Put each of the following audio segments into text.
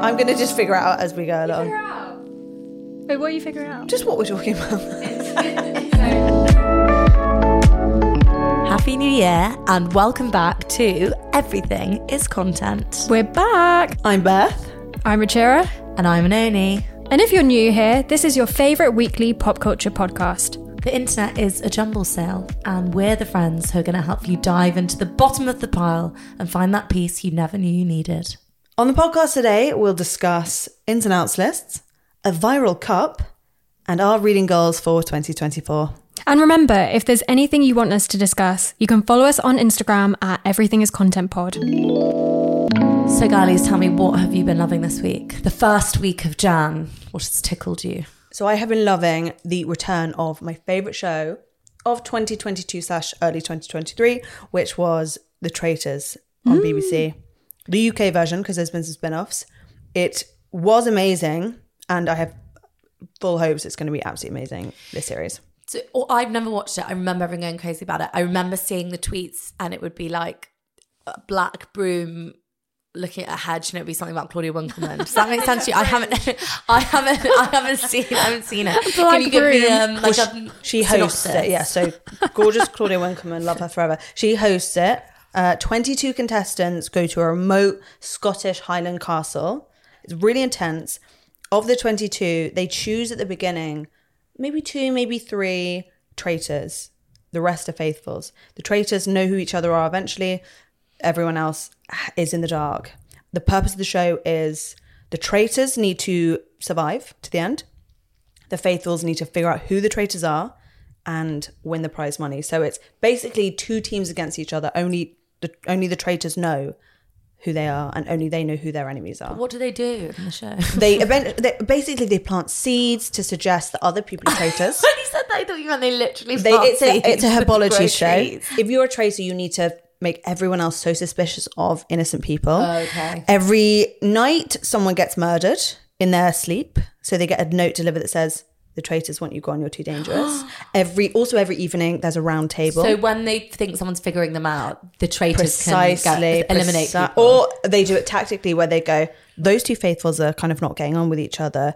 I'm going to just figure it out as we go along. Wait, what are you figuring out? Just what we're talking about. Happy New Year and welcome back to Everything is Content. We're back. I'm Beth. I'm Rachira. And I'm Oenone. And if you're new here, this is your favourite weekly pop culture podcast. The internet is a jumble sale, and we're the friends who are going to help you dive into the bottom of the pile and find that piece you never knew you needed. On the podcast today, we'll discuss ins and outs lists, a viral cup, and our reading goals for 2024. And remember, if there's anything you want us to discuss, you can follow us on Instagram at Everything is Content Pod. So, girlies, tell me what have you been loving this week? The first week of Jan. What has tickled you? So I have been loving the return of my favourite show of 2022 slash early 2023, which was The Traitors on mm. BBC. The UK version, because there's been some spin offs. It was amazing, and I have full hopes it's going to be absolutely amazing, this series. So, or I've never watched it. I remember everyone going crazy about it. I remember seeing the tweets, and it would be like a black broom looking at a hedge, and it would be something about Claudia Winkleman. Does that make sense to you? I haven't, I haven't, I haven't seen, I haven't seen it. Black Can you give me broom. um, like Well, a she hosts it. Yeah, so gorgeous Claudia Winkleman, love her forever. She hosts it. Uh, 22 contestants go to a remote Scottish Highland castle. It's really intense. Of the 22, they choose at the beginning maybe two, maybe three traitors. The rest are faithfuls. The traitors know who each other are eventually. Everyone else is in the dark. The purpose of the show is the traitors need to survive to the end the faithfuls need to figure out who the traitors are and win the prize money. So it's basically two teams against each other. Only the only the traitors know who they are, and only they know who their enemies are. What do they do in the show? They, event, they basically they plant seeds to suggest that other people are traitors. when you said that, I thought you meant they literally. they, it's a it's a herbology show. If you're a traitor, you need to make everyone else so suspicious of innocent people. Okay. Every night, someone gets murdered in their sleep, so they get a note delivered that says, "The traitors want you gone. You're too dangerous." every also every evening, there's a round table. So when they think someone's figuring them out, the traitors precisely can get, eliminate preci- people. or they do it tactically where they go those two faithfuls are kind of not getting on with each other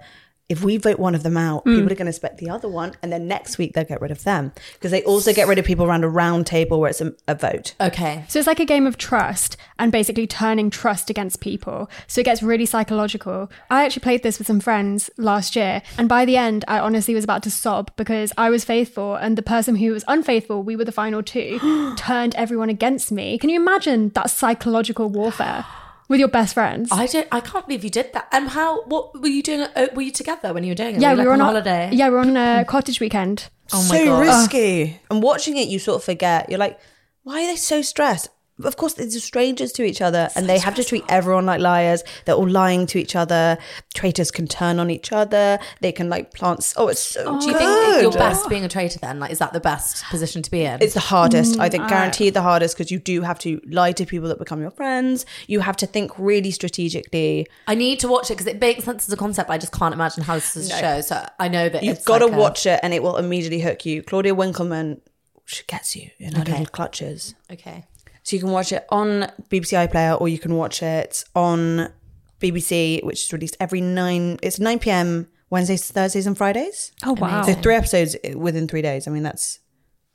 if we vote one of them out mm. people are going to expect the other one and then next week they'll get rid of them because they also get rid of people around a round table where it's a, a vote okay. So it's like a game of trust and basically turning trust against people. So it gets really psychological. I actually played this with some friends last year, and by the end, I honestly was about to sob because I was faithful, and the person who was unfaithful, we were the final two, turned everyone against me. Can you imagine that psychological warfare with your best friends? I don't. I can't believe you did that. And how? What were you doing? Uh, were you together when you were doing it? yeah, were we you, were like, on on a- holiday. Yeah, we were on a cottage weekend. Oh my so God. risky and watching it you sort of forget you're like why are they so stressed of course they're strangers to each other and they have to treat everyone like liars they're all lying to each other traitors can turn on each other they can like plant oh it's so oh, Do you think you're best being a traitor then? Like, is that the best position to be in? It's the hardest. I think mm, guaranteed the hardest because you do have to lie to people that become your friends. You have to think really strategically. I need to watch it because it makes sense as a concept. But I just can't imagine how this is a show. So I know that You've got to like a- watch it and it will immediately hook you. Claudia Winkleman, she gets you in her Okay. little clutches. Okay. So you can watch it on BBC iPlayer or you can watch it on BBC, which is released every nine. It's nine PM Wednesdays, Thursdays, and Fridays. Oh wow! So three episodes within three days. I mean, that's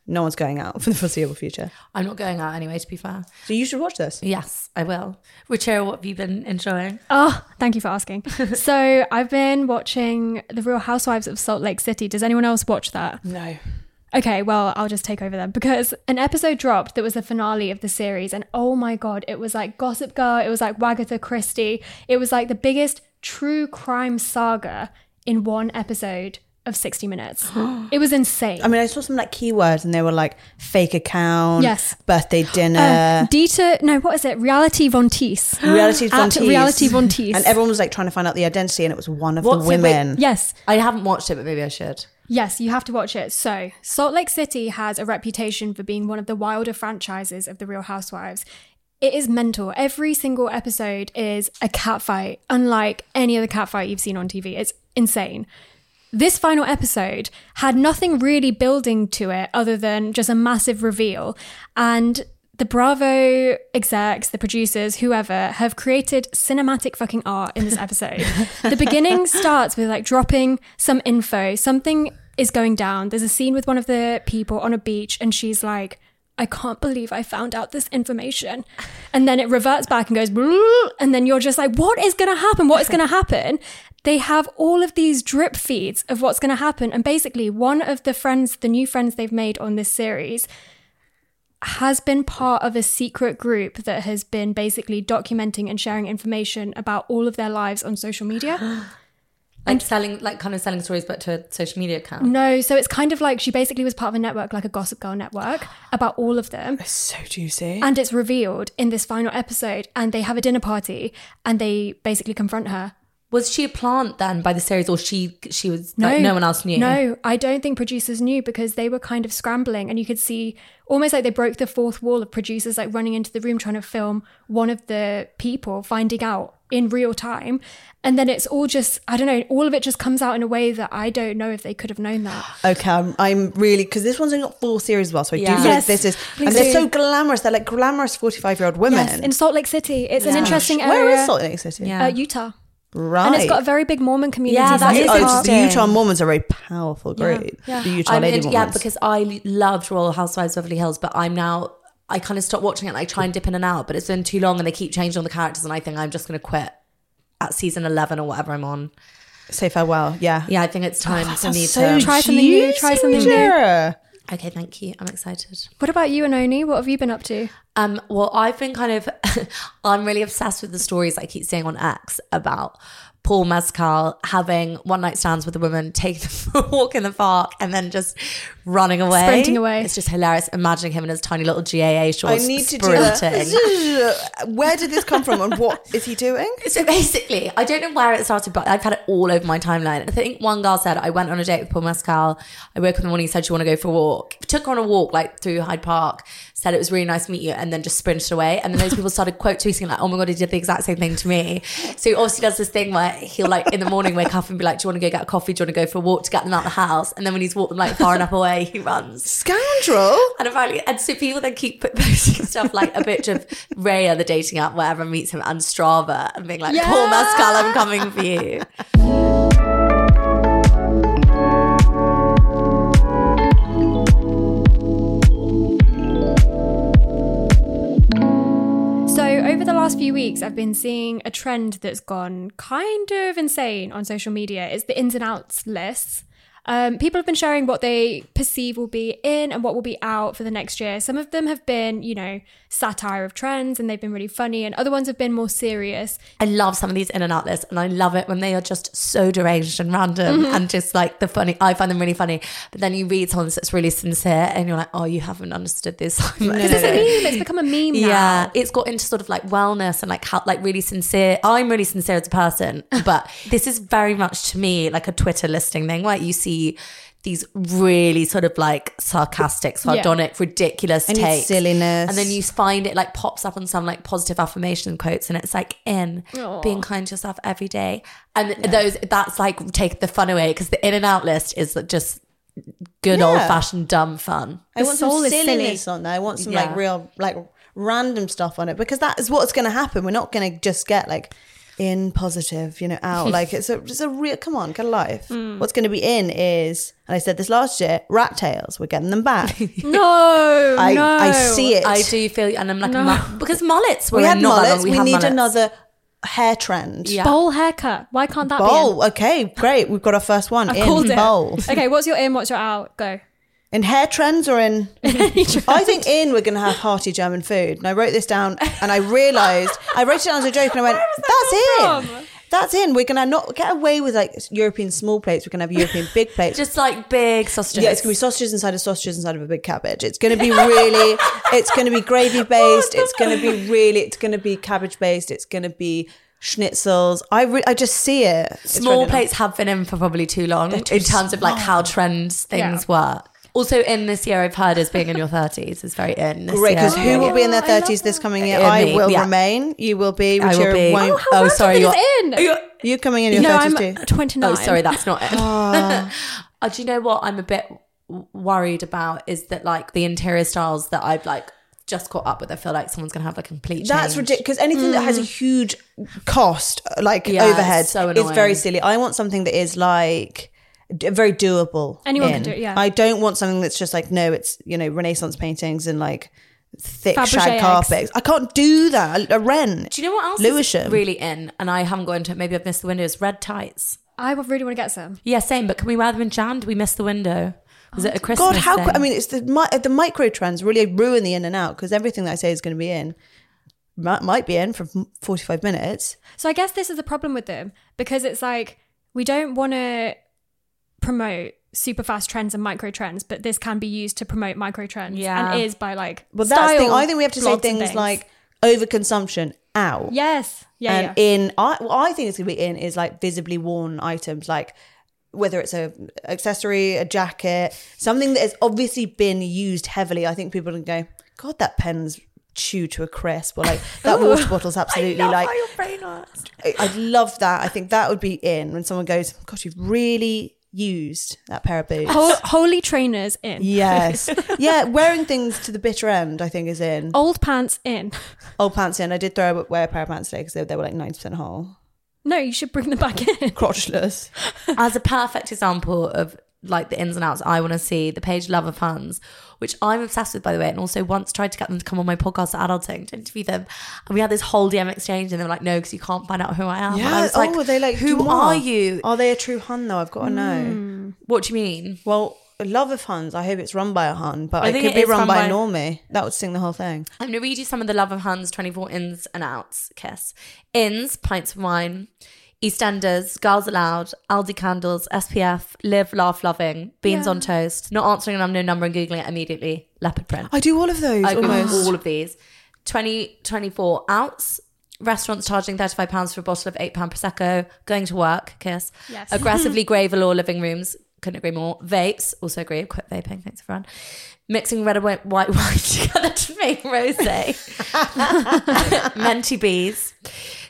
no one's going out for the foreseeable future. I'm not going out anyway. To be fair. So you should watch this. Yes, I will. Richard, what have you been enjoying? Oh, thank you for asking. so I've been watching The Real Housewives of Salt Lake City. Does anyone else watch that? No. Okay, well, I'll just take over then because an episode dropped that was the finale of the series, and oh my god, it was like Gossip Girl, it was like Wagatha Christie, it was like the biggest true crime saga in one episode of 60 Minutes. it was insane. I mean, I saw some like keywords and they were like fake account, Yes. birthday uh, dinner, Dita, no, what is it? Reality Von Tease. reality von At Tease. Reality Von Tease. And everyone was like trying to find out the identity, and it was one of What's the it with- women. Yes. I haven't watched it, but maybe I should. Yes, you have to watch it. So, Salt Lake City has a reputation for being one of the wilder franchises of The Real Housewives. It is mental. Every single episode is a catfight, unlike any other catfight you've seen on TV. It's insane. This final episode had nothing really building to it other than just a massive reveal. And the Bravo execs, the producers, whoever, have created cinematic fucking art in this episode. the beginning starts with like dropping some info. Something is going down. There's a scene with one of the people on a beach, and she's like, I can't believe I found out this information. And then it reverts back and goes, and then you're just like, what is going to happen? What is going to happen? They have all of these drip feeds of what's going to happen. And basically, one of the friends, the new friends they've made on this series, has been part of a secret group that has been basically documenting and sharing information about all of their lives on social media. Like selling, like kind of selling stories, but to a social media account. no, so it's kind of like she basically was part of a network, like a Gossip Girl network, about all of them. So juicy. And it's revealed in this final episode, and they have a dinner party, and they basically confront her. Was she a plant then by the series, or she she was like no one else knew? No, I don't think producers knew because they were kind of scrambling, and you could see almost like they broke the fourth wall of producers like running into the room trying to film one of the people finding out in real time, and then it's all just I don't know, all of it just comes out in a way that I don't know if they could have known that. Okay, I'm, I'm really because this one's only got four series as well, so I Yeah. do feel Yes, this is, please and they're do. so glamorous. They're like glamorous forty-five-year-old women. Yes, in Salt Lake City, it's an interesting Where area. is Salt Lake City? Yeah. Uh, Utah, Right. and it's got a very big Mormon community. Yeah, so that it's is hard- it's- the. Utah Mormons are very powerful group. Yeah. The Utah I'm Lady in- Mormons. yeah, because I loved Real Housewives of Beverly Hills, but I'm now I kind of stopped watching it. and I try and dip in and out, but it's been too long, and they keep changing all the characters, and I think I'm just going to quit at season eleven or whatever I'm on. say farewell. Yeah. Yeah, I think it's time Oh, for me so to. Try something new, try something new. Okay, thank you. I'm excited. What about you, Oenone? What have you been up to? Um, well, I've been kind of, I'm really obsessed with the stories I keep seeing on X about Paul Mescal having one night stands with a woman, taking them for a walk in the park, and then just running away, Sprinting away. It's just hilarious. Imagining him in his tiny little GAA shorts, I need to sprinting. do that. Where did this come from, and what is he doing? So basically, I don't know where it started, but I've had it all over my timeline. I think one girl said, I went on a date with Paul Mescal. I woke up in the morning, said she want to go for a walk. Took her on a walk like through Hyde Park, said it was really nice to meet you, and then just sprinted away. And then those people started quote tweeting like, oh my God, he did the exact same thing to me. So he obviously does this thing where he'll like in the morning wake up and be like, do you want to go get a coffee? Do you want to go for a walk to get them out of the house? And then when he's walked them like far enough away, he runs. Scoundrel. And apparently, and so people then keep posting stuff like a bit of Raya, the dating app, wherever meets him, and Strava, and being like, Paul Mescal, I'm coming for you. Last few weeks, I've been seeing a trend that's gone kind of insane on social media. It's the ins and outs lists. Um, people have been sharing what they perceive will be in and what will be out for the next year. Some of them have been, you know, satire of trends and they've been really funny, and other ones have been more serious. I love some of these in and out lists, and I love it when they are just so deranged and random Mm-hmm. and just like the funny. I find them really funny. But then you read someone that's really sincere, and you're like, oh, you haven't understood this. Because it's a meme, it's become a meme now. Yeah, it's got into sort of like wellness and like how like really sincere. I'm really sincere as a person, but this is very much to me like a Twitter listing thing where you see these really sort of like sarcastic, sardonic, ridiculous Any takes, silliness. and then you find it like pops up on some like positive affirmation quotes, and it's like in being kind to yourself every day, and those that's like take the fun away because the in and out list is just good Yeah. old fashioned dumb fun. I The want some soul silliness silly. on there. I want some Yeah. like real, like random stuff on it because that is what's going to happen. We're not going to just get like in positive, you know, out. like it's a, it's a real. Come on, get a life. Hmm. What's going to be in is, and I said this last year, rat tails. We're getting them back. No, I no. I see it. I do feel, and I'm like, a mu- because mullets were We had not that long, mullets. We, had need mullets. another hair trend. Yeah. Bowl haircut. Why can't that be? Bowl. Okay, great. We've got our first one in? in Called it. bowl. Okay, what's your in? What's your out? Go. In hair trends or in? I think in we're going to have hearty German food. And I wrote this down and I realised, I wrote it down as a joke and I went, that's it. That's in. We're gonna not get away with like European small plates. We're gonna have European big plates. Just like big sausages. yeah, it's gonna be sausages inside of sausages inside of a big cabbage. It's gonna be really. it's gonna be gravy based. It's gonna be really. It's gonna be cabbage based. It's gonna be schnitzels. I re- I just see it. It's Small ready now. plates have been in for probably too long too in terms of like how trends things work. Also, in this year, I've heard as being in your 30s is very in. This Great, because who will be in their thirties this coming year? Uh, I me, will yeah. remain. You will be. I will be. won't- Oh, how Oh, sorry, you're- in. you're- you coming in your thirties I'm too? 29. Oh, sorry, that's not it. uh, do you know what I'm a bit worried about is that like the interior styles that I've like just caught up with. I feel like someone's gonna have a complete. Change. That's ridiculous. Because anything that has a huge cost, like Yeah, overhead, it's so is very silly. I want something that is like d- very doable. Anyone can do it, yeah. I don't want something that's just like no, it's you know Renaissance paintings and like thick Fabergé shag eggs. carpets. I can't do that. A, a rent. Do you know what else Lewisham. is really in? And I haven't gone into it. Maybe I've missed the window. Is red tights. I would really want to get some. Yeah, same. But can we wear them in Jan? Do we miss the window? Was it a oh, Christmas? God, how? thing? I mean, it's the mi- uh, the micro trends really ruin the in and out because everything that I say is going to be in might, might be in for forty five minutes. So I guess this is the problem with them because it's like we don't want to promote super fast trends and micro trends, but this can be used to promote micro trends. Yeah. And is by like Well, that's the thing. I think we have to say and things, like overconsumption out. Yes. Yeah. and yeah. in I, what I think it's gonna be in is like visibly worn items, like whether it's a accessory, a jacket, something that has obviously been used heavily. I think people can go, God, that pen's chewed to a crisp, or like that water bottle's absolutely like. I, I'd love that. I think that would be in when someone goes, Gosh, you've really used that pair of boots. Hol- holy trainers in. Yes, yeah, wearing things to the bitter end. I think is in Old pants in. old pants in. I did throw wear a pair of pants today because they, they were like ninety percent whole, No, you should bring them back in. crotchless. as a perfect example of like the ins and outs I want to see, the page Love of Huns, which I'm obsessed with, by the way, and also once tried to get them to come on my podcast at Adulting to interview them. And we had this whole DM exchange, and they were like, no, because you can't find out who I am. and I was like, oh, are they like who are you? Are they a true Hun though? I've got to know. Hmm. What do you mean? Well, love of Huns. I hope it's run by a Hun, but I it think could it be run run by, by- a normie. That would sing the whole thing. I'm going to read you some of the Love of Huns 24 ins and outs. Kiss. Ins, pints of wine. EastEnders, Girls Aloud, Aldi Candles, SPF, Live, Laugh, Loving, Beans on Toast, Not Answering an Unknown Number and Googling it immediately, Leopard Print. I do all of those I almost. all of these. 2024 outs. Restaurants charging £35 for a bottle of £8 Prosecco. Going to work, kiss. Yes. Aggressively grey velour living rooms. Couldn't agree more. Vapes, also agree. Quit vaping. Thanks, everyone. Mixing red and white white wine together to make rosé. Menti bees.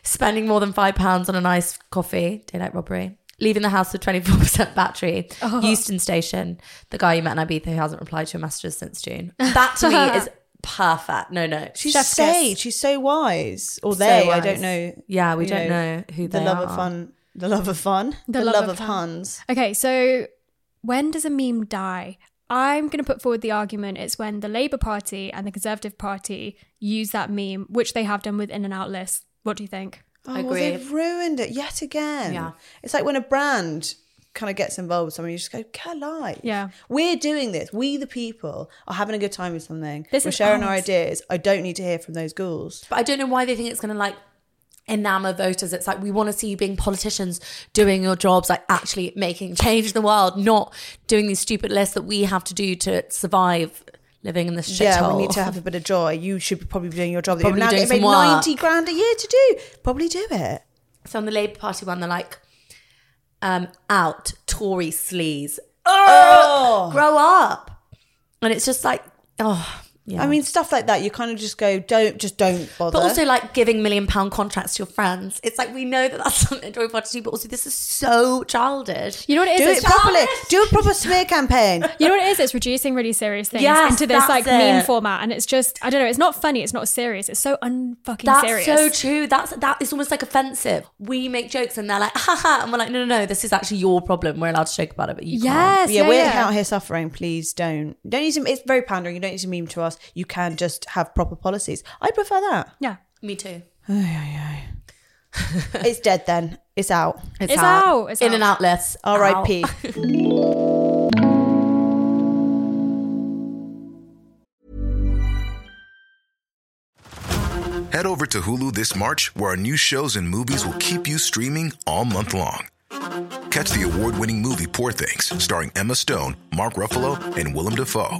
Spending more than £5 on a nice coffee. Daylight robbery. Leaving the house with 24% battery. Oh. Euston Station. The guy you met in Ibiza who hasn't replied to your messages since June. That to me is perfect. No, no. She's Chef's sage. kiss. She's so wise. Or So they. I don't know. Yeah, we don't know who the they love are. of fun. The love of fun. The The, love love, of of fun. Huns. Okay, so when does a meme die? I'm going to put forward the argument it's when the Labour Party and the Conservative Party use that meme, which they have done with in and out lists. What do you think? Oh, I well, they've ruined it yet again. Yeah. It's like when a brand kind of gets involved with something, you just go, get alive. Yeah. We're doing this. We, the people, are having a good time with something. This We're is sharing our ideas. I don't need to hear from those ghouls. But I don't know why they think it's going to like enamor voters. It's like we want to see you being politicians, doing your jobs, like actually making change in the world, not doing these stupid lists that we have to do to survive living in this shit yeah, hole. we need to have a bit of joy. You should probably be doing your job. that Probably you're now doing getting paid work. 90 grand a year to do. Probably do it. So on the Labour Party one, they're like, um, out Tory sleaze. Oh, grow up. And it's just like, oh, yeah. I mean, stuff like that, you kind of just go, don't, just don't bother. But also like giving million pound contracts to your friends. It's like we know that that's something Tory party do, but also this is so childish. You know what it is? do is? it properly. Do a proper smear campaign. You know what it is? It's reducing really serious things Yes, into this that's like meme format, and it's just I don't know. It's not funny. It's not serious. It's so unfucking That's serious. so true. That's that is almost like offensive. We make jokes and they're like, haha, and we're like, no, no, no, this is actually your problem. We're allowed to joke about it, but you can't. Yes, yeah, yeah, we're yeah. out here suffering. Please don't. Don't need to. It's very pandering. You don't need to meme to us. You can just have proper policies. I prefer that. Yeah, Me too. It's dead then. It's out. It's out. It's In out. and out lists. R.I.P. Head over to Hulu this March, where our new shows and movies will keep you streaming all month long. Catch the award winning movie Poor Things, starring Emma Stone, Mark Ruffalo, and Willem Dafoe.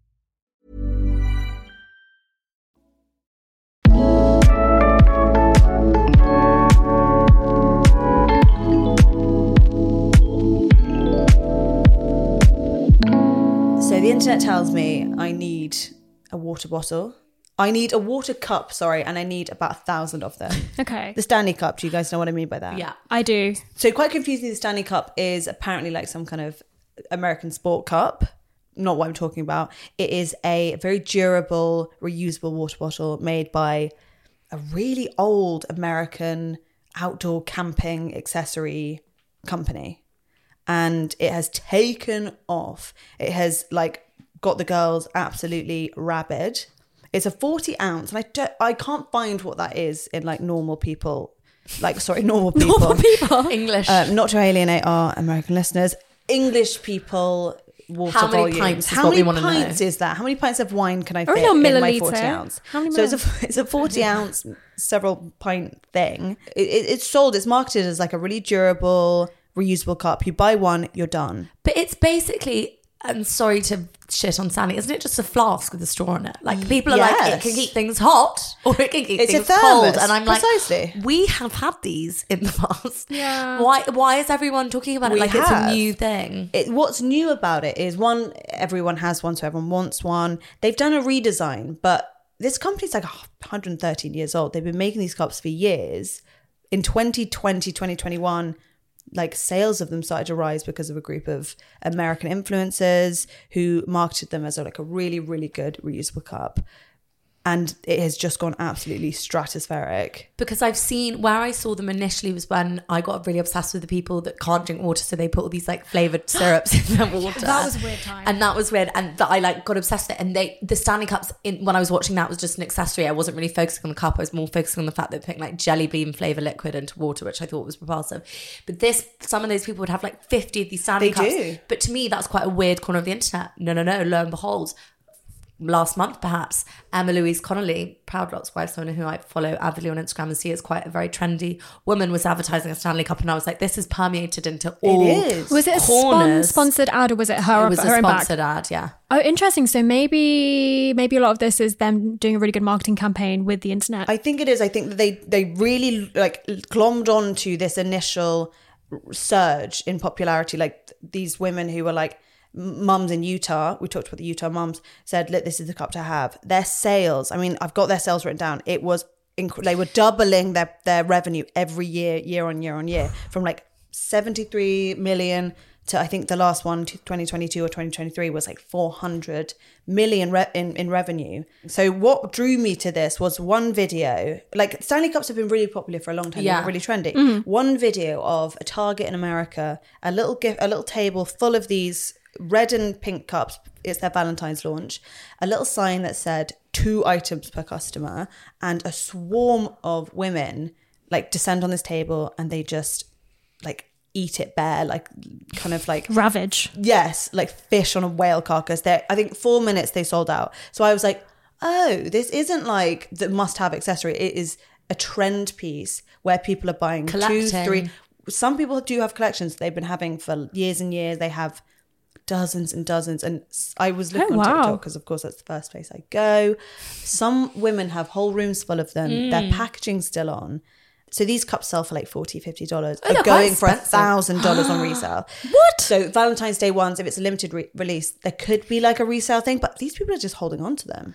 The internet tells me I need a water bottle. I need a water cup, sorry, and I need about a thousand of them. Okay. The Stanley Cup, do you guys know what I mean by that? Yeah. I do. So quite confusing. The Stanley Cup is apparently like some kind of American sport cup. Not what I'm talking about. It is a very durable, reusable water bottle made by a really old American outdoor camping accessory company. And it has taken off. It has like got the girls absolutely rabid. It's a 40 ounce, and I don't, I can't find what that is in like normal people. Like, sorry, normal people. Normal people. English. Um, not to alienate our American listeners, English people water How many volumes. pints is How many wanna know. pints is that? How many pints of wine can I fit in my milliliter. forty ounce? How many so it's a it's a forty ounce, several pint thing. It, it, it's sold. It's marketed as like a really durable, reusable cup. You buy one, you're done. But it's basically, I'm sorry to shit on Stanley, isn't it just a flask with a straw in it? Like people are like, it can keep things hot or it can keep It's a things cold. And I'm like, precisely. we have had these in the past. Yeah. Why Why is everyone talking about it We like it's a new thing? It, what's new about it is one, everyone has one, so everyone wants one. They've done a redesign, but this company's like 113 years old. They've been making these cups for years. In 2020, 2021, like sales of them started to rise because of a group of American influencers who marketed them as a, like a really, really good reusable cup. And it has just gone absolutely stratospheric. because I've seen where I saw them initially was when I got really obsessed with the people that can't drink water, so they put all these like flavored syrups in their water. that was a weird time. and that was weird, and that I like got obsessed with it. And they the Stanley cups in when I was watching that was just an accessory. I wasn't really focusing on the cup. I was more focusing on the fact that they're putting like jelly bean flavor liquid into water, which I thought was repulsive. But this, some of those people would have like fifty of these Stanley They cups. do. But to me, that's quite a weird corner of the internet. No, no, no. Lo and behold, last month perhaps emma louise connolly proudlock's wife someone who i follow avidly on instagram and see is quite a very trendy woman was advertising a stanley cup and i was like this is permeated into all is. was it a spon- sponsored ad or was it her, it was her a own back? sponsored ad yeah Oh, interesting. So maybe maybe a lot of this is them doing a really good marketing campaign with the internet. I think it is. I think that they they really like glommed onto this initial surge in popularity. Like these women who were like m- mums in Utah. We talked about the Utah mums. Said, "Look, this is the cup to have." Their sales. I mean, I've got their sales written down. It was inc- they were doubling their their revenue every year, year on year on year, from like seventy three million. To I think the last one, 2022 or 2023, was like 400 million re- in, in revenue. So what drew me to this was one video. Like Stanley Cups have been really popular for a long time. Yeah. Really trendy. Mm-hmm. One video of a Target in America, a little gift, a little table full of these red and pink cups. It's their Valentine's launch. A little sign that said two items per customer, and a swarm of women like descend on this table and they just like eat it bare, like kind of like Ravage. yes, like fish on a whale carcass. There, I think four minutes they sold out. So I was like, oh, this isn't like the must-have accessory. It is a trend piece where people are buying two, three. Some people do have collections they've been having for years and years. They have dozens and dozens. And I was looking Oh, on wow. TikTok because, of course, that's the first place I go. Some women have whole rooms full of them. Mm. Their packaging's still on. So these cups sell for like 40 $50. they're are going for a thousand dollars on resale. What? So Valentine's Day ones, if it's a limited re- release, there could be like a resale thing, but these people are just holding on to them.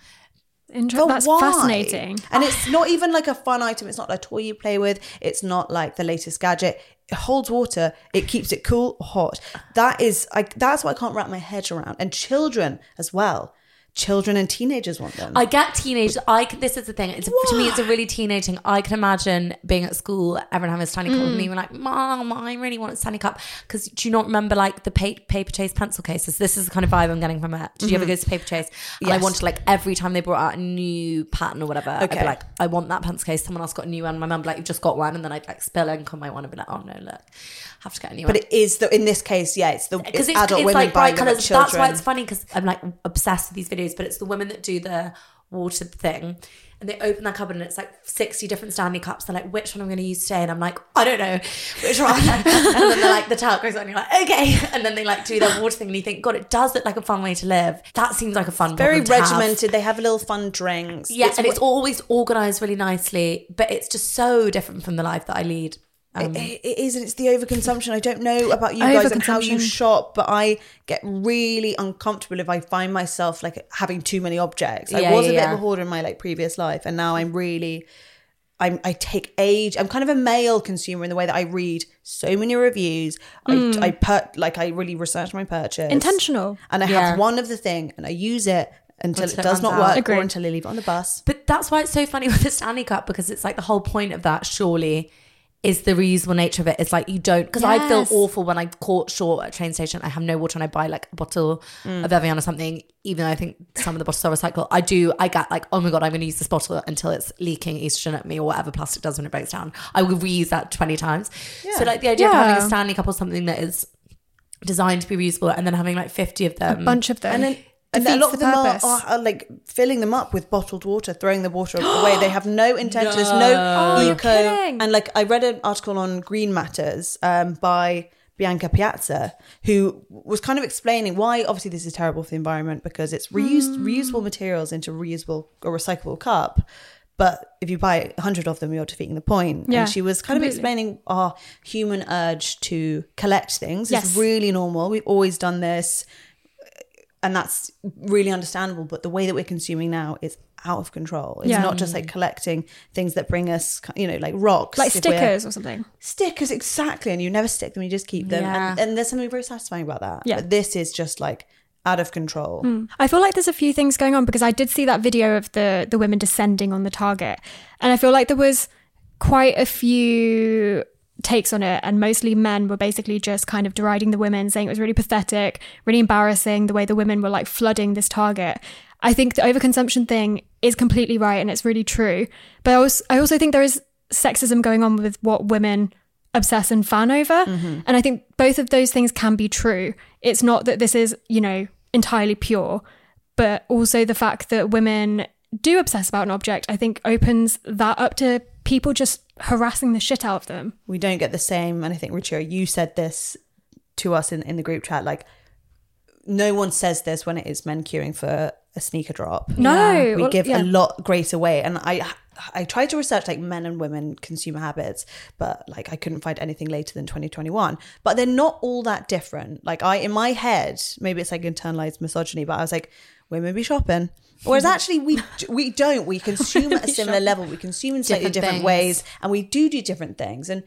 Interesting. That's why? fascinating. And it's not even like a fun item. It's not a toy you play with. It's not like the latest gadget. It holds water. It keeps it cool or hot. That is, I, that's what I can't wrap my head around. And children as well. Children and teenagers want them. I get teenage. I this is the thing. It's to me, it's a really teenage thing. I can imagine being at school, everyone having a Stanley Cup, and me mm. being like, "Mom, I really want a Stanley Cup." Because do you not remember like the pa- Paperchase pencil cases? This is the kind of vibe I'm getting from it. Did you ever mm-hmm. go to Paperchase? And I wanted like every time they brought out a new pattern or whatever, I'd be Okay. like, "I want that pencil case." Someone else got a new one. My mum like, "You've just got one," and then I'd like spill ink on my one and be like, "Oh no, look, have to get a new but one." But it is the in this case, yeah, it's the uh, it's, it's, adult it's women like buying bright colors. That's why it's funny because I'm like obsessed with these videos. But it's the women that do the water thing, and they open that cupboard and it's like 60 different Stanley cups. They're like, which one am I going to use today? And I'm like, I don't know which one. and then they're like, the talc goes on. And you're like, okay. And then they like do their water thing, and you think, God, it does look like a fun way to live. That seems like a fun. very problem to have. regimented. They have little fun drinks. Yeah, and it's always organized really nicely, but it's just so different from the life that I lead. Um, it it is, and it's the overconsumption. I don't know about you guys and how you shop, but I get really uncomfortable if I find myself like having too many objects. I was yeah, a bit yeah. of a hoarder in my like previous life, and now I'm really. I'm, I take age. I'm kind of a male consumer in the way that I read so many reviews. Mm. I I put like I really research my purchase Intentional. and I Yeah. have one of the thing, and I use it until Until it it does runs not out. work, Agreed. or until I leave it on the bus. But that's why it's so funny with the Stanley Cup because it's like the whole point of that surely is the reusable nature of it. It's like you don't because I feel awful when I caught short at a train station. I have no water and I buy like a bottle Mm. of Evian or something. Even though I think some of the bottles are recycled, I do. I get like, oh my god, I'm going to use this bottle until it's leaking estrogen at me or whatever plastic does when it breaks down. I will reuse that twenty times. So like the idea of having a Yeah. Stanley Cup or something that is designed to be reusable and then having like fifty of them. A bunch of them. And then and a lot of the them are, are, are like filling them up with bottled water, throwing the water away. They have no intention. There's no Oh, eco. And like I read an article on Green Matters um, by Bianca Piazza, who was kind of explaining why obviously this is terrible for the environment because it's reused Hmm. reusable materials into reusable or recyclable cup. But if you buy a hundred of them, you're defeating the point. Yeah, and she was kind completely. of explaining our human urge to collect things. Yes. It's really normal. We've always done this and that's really understandable but the way that we're consuming now is out of control it's Yeah. not just like collecting things that bring us you know like rocks like stickers or something. stickers exactly and you never stick them you just keep them Yeah. and, and there's something very satisfying about that Yeah. but this is just like out of control hmm. I feel like there's a few things going on because I did see that video of the the women descending on the target, and I feel like there was quite a few takes on it, and mostly men were basically just kind of deriding the women, saying it was really pathetic, really embarrassing the way the women were like flooding this target. I think the overconsumption thing is completely right, and it's really true. But I also, I also think there is sexism going on with what women obsess and fan over. Mm-hmm. And I think both of those things can be true. It's not that this is, you know, entirely pure, but also the fact that women do obsess about an object, I think opens that up to people just harassing the shit out of them. we don't get the same and i think richard you said this to us in, in the group chat like no one says this when it is men queuing for a sneaker drop No, we well, give yeah. a lot greater weight and i i tried to research like men and women consumer habits but like i couldn't find anything later than 2021 but they're not all that different. Like i in my head maybe it's like internalized misogyny but i was like women be shopping. Whereas actually we we don't. We consume at a similar level. We consume in slightly Different different ways and we do do different things. And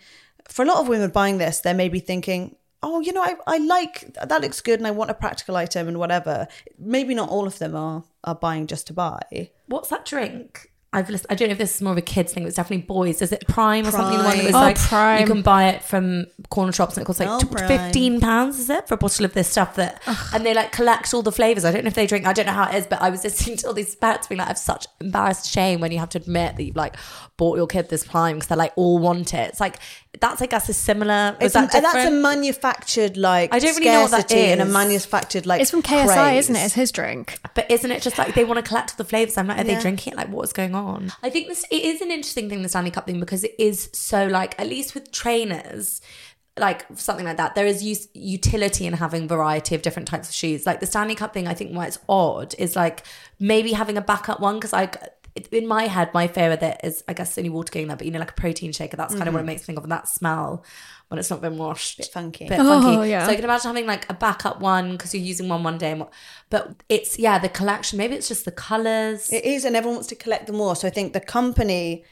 for a lot of women buying this they may be thinking oh you know I, I like that looks good and i want a practical item and whatever. Maybe not all of them are are buying just to buy. What's that drink? I've listened, I don't know if this is more of a kids thing, but it's definitely boys. Is it Prime or something? The one that was Prime. Oh, like Prime. you can buy it from corner shops and it costs like Oh, tw- Prime. fifteen pounds. Is it for a bottle of this stuff that? And they like collect all the flavors. I don't know if they drink. I don't know how it is, but I was listening to all these parents being like, "I have such embarrassed shame when you have to admit that you've like bought your kid this Prime because they're like all want it." It's like that's I guess a similar. it's Is a, that and that's a manufactured like I don't really know what that scarcity and a manufactured like It's from KSI, craze. isn't it? It's his drink. But isn't it just like they want to collect all the flavors? I'm like, are Yeah. they drinking it? Like, what's going on? I think this it is an interesting thing, the Stanley Cup thing, because it is so like at least with trainers, like something like that, there is use utility in having variety of different types of shoes. Like the Stanley Cup thing, I think why it's odd is like maybe having a backup one because I. In my head, my fear with it is, I guess, only water going there, but you know, like a protein shaker. That's kind of what it mm-hmm. makes me think of, and that smell when it's not been washed. Bit funky. Bit Oh, funky. yeah. So I can imagine having like a backup one because you're using one one day, and what- but it's yeah, the collection. Maybe it's just the colors. It is, and everyone wants to collect them more. So I think the company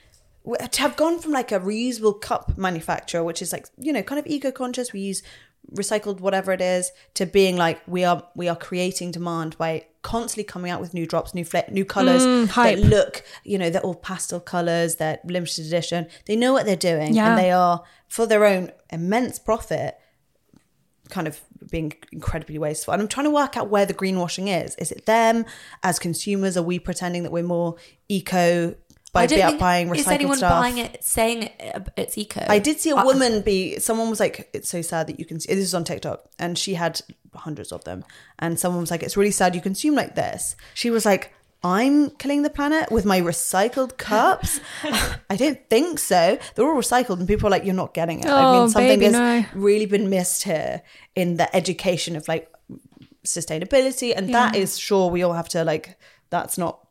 to have gone from like a reusable cup manufacturer, which is like you know kind of eco conscious. We use recycled whatever it is to being like we are we are creating demand by constantly coming out with new drops new new colors Mm, that look you know they're all pastel colors they're limited edition. They know what they're doing Yeah. and they are for their own immense profit kind of being incredibly wasteful. And i'm trying to work out where the greenwashing is. Is it them? As consumers are we pretending that we're more eco by I think- buying recycled is anyone stuff buying it saying it, uh, it's eco? I did see a uh, woman be. Someone was like, "It's so sad that you can." This is on TikTok, and she had hundreds of them. And someone was like, "It's really sad you consume like this." She was like, "I'm killing the planet with my recycled cups." I don't think so. They're all recycled, and people are like, "You're not getting it." I Oh, mean, something baby, has no. really been missed here in the education of like sustainability, and that is sure we all have to like. That's not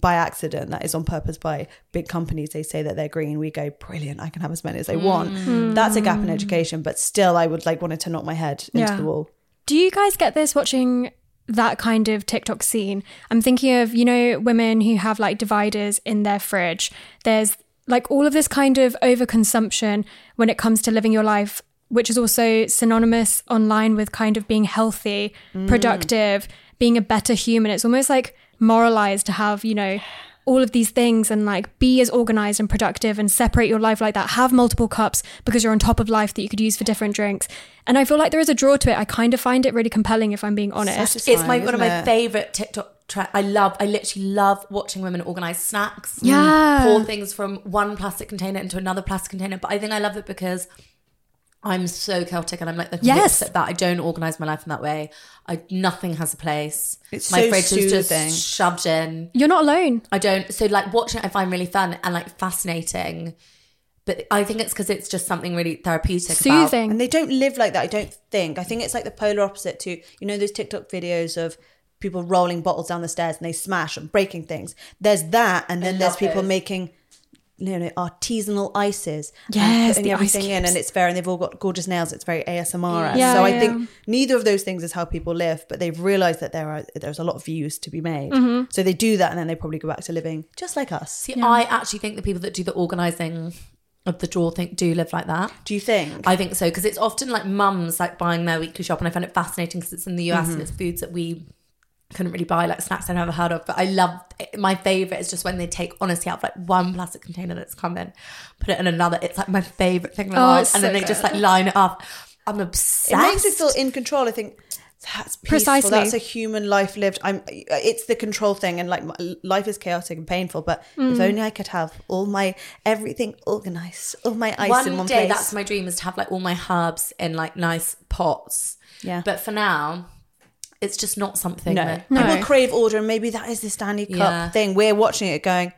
by accident that is on purpose by big companies they say that they're green we go brilliant i can have as many as i want mm. that's a gap in education but still i would like wanted to knock my head into Yeah. the wall Do you guys get this watching that kind of TikTok scene? I'm thinking of, you know, women who have like dividers in their fridge. There's like all of this kind of overconsumption when it comes to living your life, which is also synonymous online with kind of being healthy, mm. productive, being a better human. It's almost like moralized to have, you know, all of these things and like be as organized and productive and separate your life like that. Have multiple cups because you're on top of life that you could use for different drinks. And I feel like there is a draw to it. I kind of find it really compelling if I'm being honest. It's my one of my it? favorite TikTok. Tra- I love. I literally love watching women organize snacks. Yeah. pour things from one plastic container into another plastic container. But I think I love it because I'm so chaotic and I'm like the Yes. opposite that. I don't organize my life in that way. I nothing has a place. It's my so fridge is just shoved in. You're not alone. I don't. So like watching it, I find really fun and like fascinating. But I think it's because it's just something really therapeutic. About, Soothing. and they don't live like that i don't think i think it's like the polar opposite to you know those tiktok videos of people rolling bottles down the stairs and they smash and breaking things there's that and then there's people those. making you know artisanal ices and putting the ice everything in and it's fair and they've all got gorgeous nails it's very asmr Yeah, so i think neither of those things is how people live but they've realized that there are there's a lot of views to be made. Mm-hmm. so they do that and then they probably go back to living just like us. See, I actually think the people that do the organizing of the drawer think do live like that. do you think? I think so because it's often like mums like buying their weekly shop, and I find it fascinating because it's in the US and it's foods that we couldn't really buy, like snacks I'd never heard of. But I love my favorite is just when they take honestly out of like one plastic container that's come in, put it in another. It's like my favorite thing in the Oh, world, and then so they just like line it up. I'm obsessed. it makes me feel in control. I think that's peaceful. Precisely. That's a human life lived. I'm. It's the control thing, and like my, life is chaotic and painful. But Mm. if only I could have all my everything organized, all my ice one in one day place. that's my dream is to have like all my herbs in like nice pots. Yeah. But for now, it's just not something no, that No. I will crave order, and maybe that is the Stanley Cup Yeah. thing. We're watching it, going,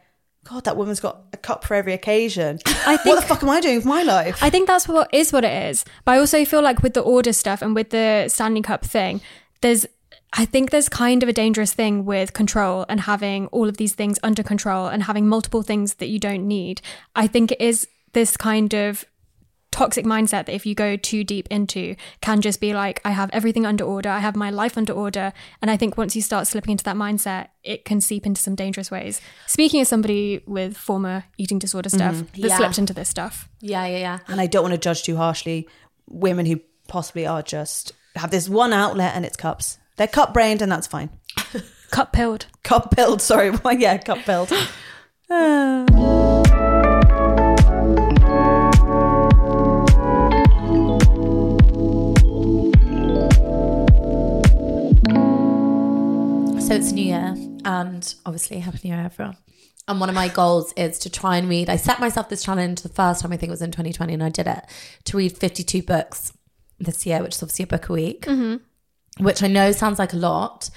God, that woman's got a cup for every occasion. I think, what the fuck am I doing with my life? I think that's what is what it is. But I also feel like with the order stuff and with the Stanley Cup thing, there's I think there's kind of a dangerous thing with control and having all of these things under control and having multiple things that you don't need. I think it is this kind of toxic mindset that if you go too deep into can just be like I have everything under order, I have my life under order, and I think once you start slipping into that mindset, it can seep into some dangerous ways. Speaking as somebody with former eating disorder mm-hmm. stuff that Yeah. slipped into this stuff. yeah, yeah, yeah. and I don't want to judge too harshly women who possibly are just have this one outlet and it's cups. They're cup brained, and that's fine. Cup pilled. Cup build, sorry. Well, yeah, cup build. So it's New Year, and obviously Happy New Year, everyone. And one of my goals is to try and read. I set myself this challenge the first time I think it was in 2020, and I did it to read 52 books this year, which is obviously a book a week, mm-hmm. which I know sounds like a lot,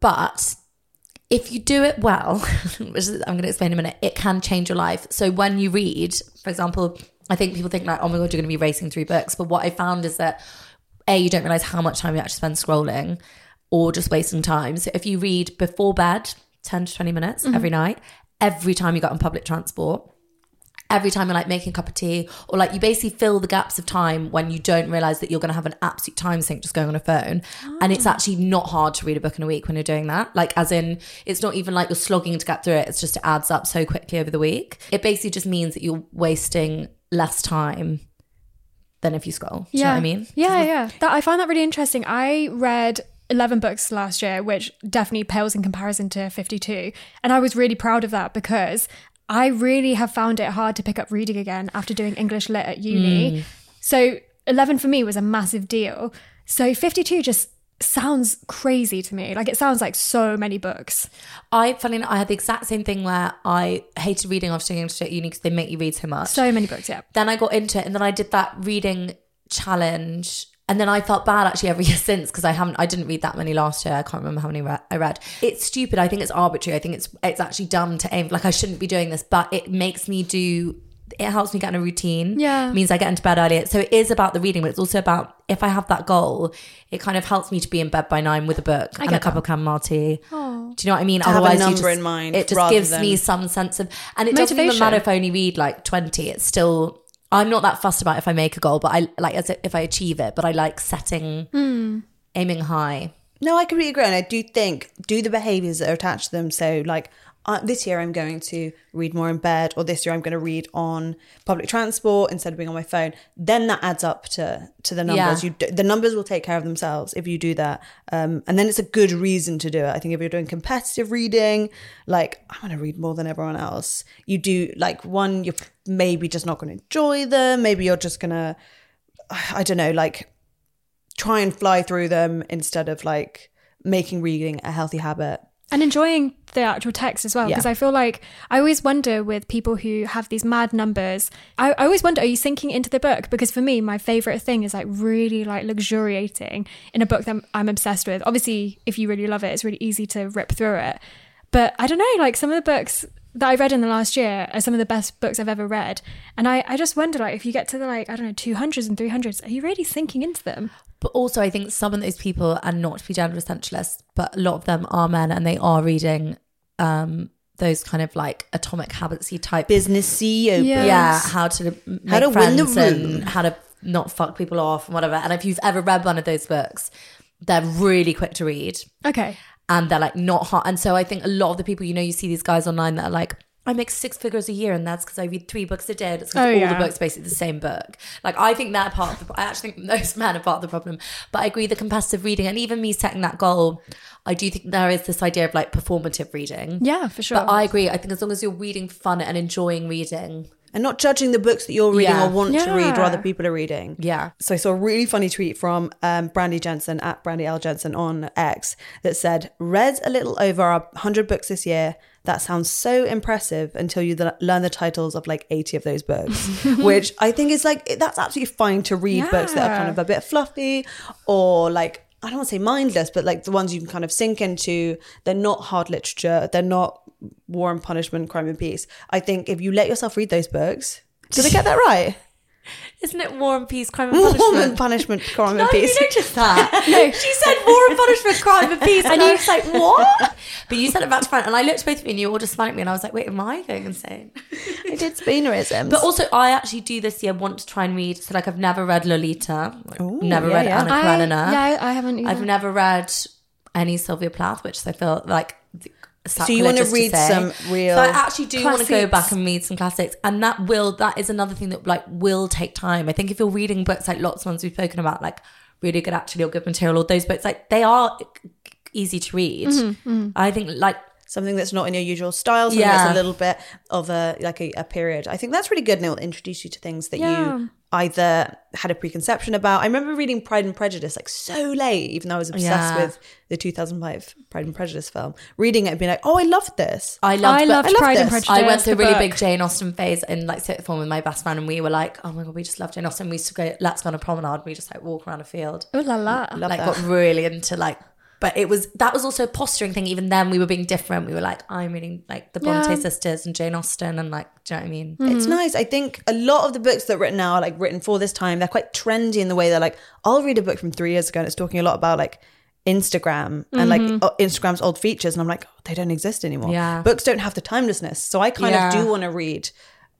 but if you do it well, which is, I'm going to explain in a minute, it can change your life. So when you read, for example, I think people think like, oh my god, you're going to be racing through books, but what I found is that a you don't realize how much time you actually spend scrolling or just wasting time. So if you read before bed, 10 to 20 minutes mm-hmm. every night, every time you got on public transport, every time you're like making a cup of tea, or like you basically fill the gaps of time when you don't realize that you're going to have an absolute time sink just going on a phone. And it's ah. actually not hard to read a book in a week when you're doing that. Like, as in, it's not even like you're slogging to get through it, it's just it adds up so quickly over the week. It basically just means that you're wasting less time than if you scroll. Do you know what I mean? Yeah, yeah. That I find that really interesting. I read 11 books last year, which definitely pales in comparison to 52. And I was really proud of that because I really have found it hard to pick up reading again after doing English lit at uni. Mm. So 11 for me was a massive deal. So 52 just sounds crazy to me. Like it sounds like so many books. I, funny enough, I had the exact same thing where I hated reading after doing English at uni because they make you read so much. So many books, yeah. then I got into it and then I did that reading challenge. And then I felt bad actually every year since because I haven't, I didn't read that many last year. I can't remember how many re- I read. It's stupid. I think it's arbitrary. I think it's it's actually dumb to aim. Like I shouldn't be doing this, but it makes me do. It helps me get in a routine. Yeah. means I get into bed earlier. So it is about the reading, but it's also about if I have that goal, it kind of helps me to be in bed by nine with a book and a get cup of chamomile tea. Do you know what I mean? have a Otherwise, you number just- in mind It just gives me some sense of, and it doesn't even matter if I only read like 20, it's still, I'm not that fussed about if I make a goal, but I like as if I achieve it, but I like setting, hmm. aiming high. No, I completely agree. And I do think do the behaviors that are attached to them. So, like uh, this year, I'm going to read more in bed, or this year, I'm going to read on public transport instead of being on my phone. Then that adds up to to the numbers. Yeah. You d- the numbers will take care of themselves if you do that. Um, and then it's a good reason to do it. I think if you're doing competitive reading, like I want to read more than everyone else, you do like one. You're maybe just not going to enjoy them. Maybe you're just gonna, I don't know, like try and fly through them instead of like making reading a healthy habit. And enjoying the actual text as well because Yeah. i feel like i always wonder with people who have these mad numbers I, I always wonder are you sinking into the book? Because for me my favorite thing is like really like luxuriating in a book that I'm, I'm obsessed with. Obviously if you really love it it's really easy to rip through it. But i don't know like some of the books that i read in the last year are some of the best books i've ever read and i, I just wonder like if you get to the like i don't know 200s and 300s are you really sinking into them But also, I think some of those people, and not to be gender essentialist, but a lot of them are men and they are reading um, those kind of like atomic habitsy type Business CEO. Yeah. yeah, how to make How to win the room. and how to not fuck people off and whatever. And if you've ever read one of those books, they're really quick to read okay and they're like not hard. And so I think a lot of the people, you know, you see these guys online that are like, I make six figures a year, and that's because I read three books a day. It's because Oh, all yeah. the books basically the same book. Like I think they're part of the. I actually think those men are part of the problem. But I agree, the competitive reading, and even me setting that goal, I do think there is this idea of like performative reading. yeah for sure But I agree. I think as long as you're reading fun and enjoying reading, And not judging the books that you're reading Yeah. or want to read or other people are reading. yeah, So I saw a really funny tweet from um, Brandy Jensen at Brandy L Jensen on X that said, "Read a little over a hundred books this year. That sounds so impressive until you th- learn the titles of like eighty of those books, which I think is like that's absolutely fine to read books that are kind of a bit fluffy or like." I don't want to say mindless, but like the ones you can kind of sink into. They're not hard literature. They're not War and Punishment, Crime and Peace. I think if you let yourself read those books, did I get that right? isn't it War and Peace, Crime and War Punishment? and Punishment, Crime No, and you Peace. noticed that. no, she said War and Punishment, Crime and Peace, and I was like, what? But you said it back to front, and I looked at both of you, and you all just smiled at me, and I was like, wait, am I going insane? I did Spoonerisms. But also, I actually do this year want to try and read. So, like, I've never read Lolita, Ooh, never yeah, read yeah. Anna I, Karenina. yeah I haven't either. I've never read any Sylvia Plath, which I feel like. So you wanna read say. some real So I actually do want to go back and read some classics, and that will that is another thing that like will take time. I think if you're reading books like lots of ones we've spoken about, like really good actually or good material, or those books like they are easy to read. Mm-hmm, I think like something that's not in your usual style, something Yeah. that's a little bit of a like a, a period. I think that's really good and it'll introduce you to things that Yeah. you either had a preconception about. I remember reading Pride and Prejudice like so late, even though I was obsessed Yeah. with the 2005 Pride and Prejudice film. Reading it and being like, oh, I loved this. I loved, I but- loved I love Pride and. Prejudice. I went through a really book. big Jane Austen phase in like sixth form with my best friend, and we were like, "Oh my god, we just love Jane Austen." We used to go, "Let's go on a promenade." We just like walk around a field. Oh la la. Like that. got really into like but it was that was also a posturing thing even then we were being different we were like i'm reading like the bronte Yeah. sisters and jane austen and like do you know what i mean mm-hmm. It's nice. I think a lot of the books that are written now are like written for this time. They're quite trendy in the way they're like, I'll read a book from three years ago and it's talking a lot about like Instagram and like mm-hmm. o- Instagram's old features. And I'm like, oh, they don't exist anymore. Yeah. Books don't have the timelessness. So I kind Yeah. of do want to read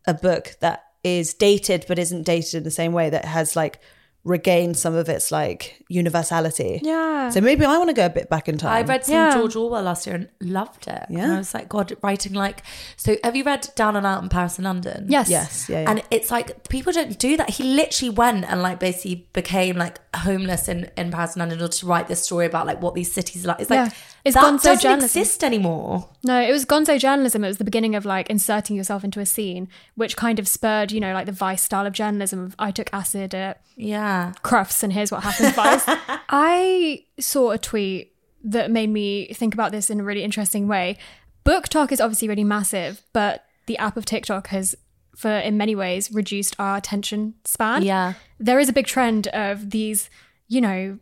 a book that is dated but isn't dated in the same way that has like regain some of its like universality. Yeah. So maybe I want to go a bit back in time. I read some Yeah. George Orwell last year and loved it. And Yeah. I was like, God, writing like. So have you read Down and Out in Paris and London? Yes. Yes, yeah, yeah. And it's like people don't do that. He literally went and like basically became like homeless in, in Paris and London in order to write this story about like what these cities are like. It's like Yeah. It's that gone so doesn't journalism. exist anymore. No, it was gonzo journalism. It was the beginning of like inserting yourself into a scene, which kind of spurred, you know, like the Vice style of journalism of I took acid at Yeah. Crufts and here's what happened, Vice. I saw a tweet that made me think about this in a really interesting way. BookTok is obviously really massive, but the app of TikTok has, for in many ways, reduced our attention span. Yeah. There is a big trend of these, you know,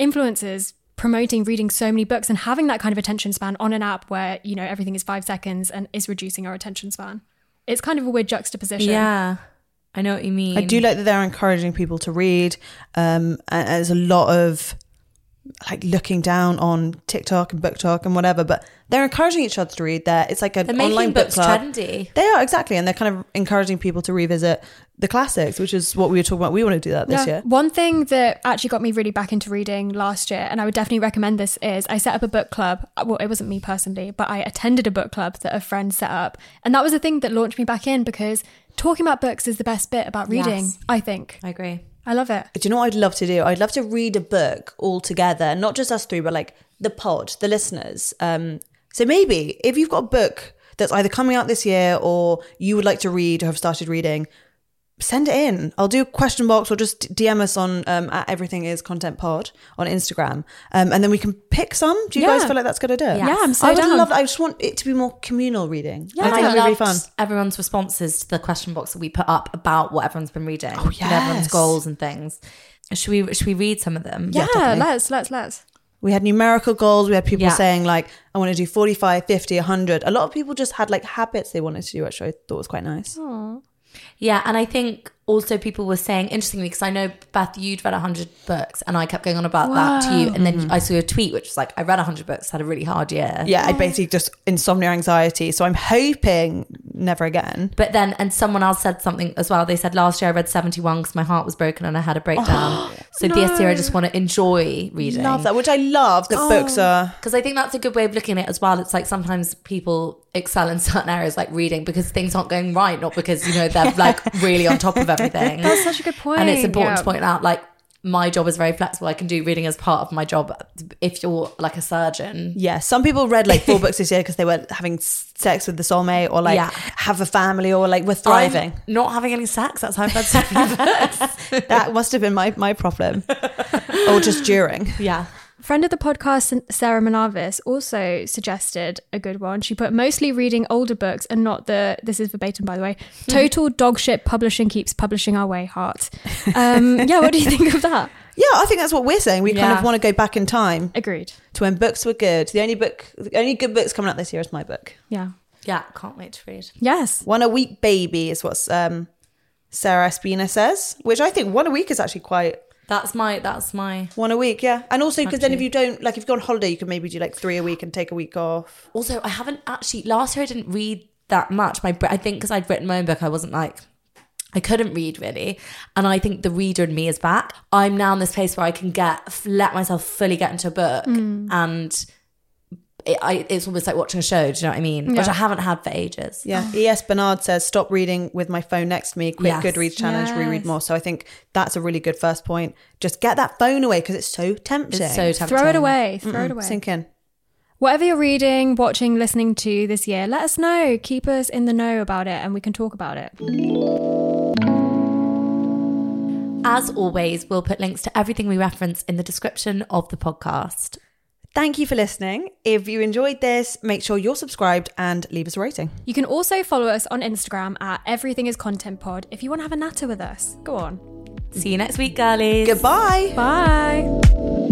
influencers promoting reading so many books and having that kind of attention span on an app where, you know, everything is five seconds and is reducing our attention span. It's kind of a weird juxtaposition. Yeah. I know what you mean. I do like that they're encouraging people to read. Um, and there's a lot of like looking down on TikTok and BookTok and whatever, but they're encouraging each other to read. There, it's like an They're online book books club. trendy. They are exactly, and they're kind of encouraging people to revisit the classics, which is what we were talking about. We want to do that this Yeah. year. One thing that actually got me really back into reading last year, and I would definitely recommend this, is I set up a book club. Uh, well, it wasn't me personally, but I attended a book club that a friend set up. And that was the thing that launched me back in because talking about books is the best bit about reading, Yes. I think. I agree. I love it. Do you know what I'd love to do? I'd love to read a book all together, not just us three, but like the pod, the listeners. Um, so maybe if you've got a book that's either coming out this year or you would like to read or have started reading, send it in. I'll do a question box or just DM us on um, at everything is content pod on Instagram, um, and then we can pick some. Do you guys feel like that's a good idea? Yeah, I'm so I would down. love. I just want it to be more communal reading. Yeah. I think that'd be really fun. everyone's responses to the question box that we put up about what everyone's been reading. Oh, yes. everyone's goals and things. Should we should we read some of them? Yeah, definitely. let's, let's, let's. We had numerical goals. We had people Yeah. saying like, I want to do 45, 50, 100. A lot of people just had like habits they wanted to do, which I thought was quite nice. Yeah, and I think also people were saying interestingly because I know Beth, you'd read hundred books, and I kept going on about that to you, and then I saw your tweet which was like, I read hundred books, had a really hard year. Yeah, I basically just insomnia anxiety. So I'm hoping never again. But then, and someone else said something as well. They said last year I read 71 because my heart was broken and I had a breakdown. so this year I just want to enjoy reading. Love that, which I love that books oh. are. Because I think that's a good way of looking at it as well. It's like sometimes people excel in certain areas like reading because things aren't going right, not because, you know, they're like really on top of everything. That's such a good point. and it's important Yeah. to point out like my job is very flexible. I can do reading as part of my job if you're like a surgeon. Yeah, some people read like four books this year because they were having sex with the soulmate or like Yeah. have a family or like were thriving. I'm not having any sex. That's how I've read so many books. that must have been my, my problem. or just during. Yeah. Friend of the podcast, Sarah Manavis, also suggested a good one. She put mostly reading older books and not the, this is verbatim by the way, total dog shit publishing keeps publishing our way, heart. Um, yeah, what do you think of that? Yeah, I think that's what we're saying. We kind of want to go back in time Agreed. to when books were good. The only book, the only good books coming out this year is my book. Yeah. Yeah. Can't wait to read. Yes. One a week baby is what um, Sarah Espina says, which I think one a week is actually quite That's my, that's my, one a week, yeah. And also because then if you don't like if you go on holiday, you can maybe do like three a week and take a week off. also I haven't actually, last year I didn't read that much. My, I think because I'd written my own book, I wasn't like, I couldn't read really. And I think the reader in me is back. I'm now in this place where I can get, let myself fully get into a book mm. and it, I, it's almost like watching a show. Do you know what I mean? Which I haven't had for ages. Yeah. E.S. Bernard says, stop reading with my phone next to me. Quick Yes. Goodreads challenge, reread more. So I think that's a really good first point. Just get that phone away because it's so tempting. It's so tempting. Throw it away. Throw it away. Sink in. Whatever you're reading, watching, listening to this year, let us know. Keep us in the know about it and we can talk about it. As always, we'll put links to everything we reference in the description of the podcast. Thank you for listening. If you enjoyed this, make sure you're subscribed and leave us a rating. You can also follow us on Instagram at Everything is Content Pod if you want to have a natter with us. Go on. See you next week, girlies. Goodbye. Bye.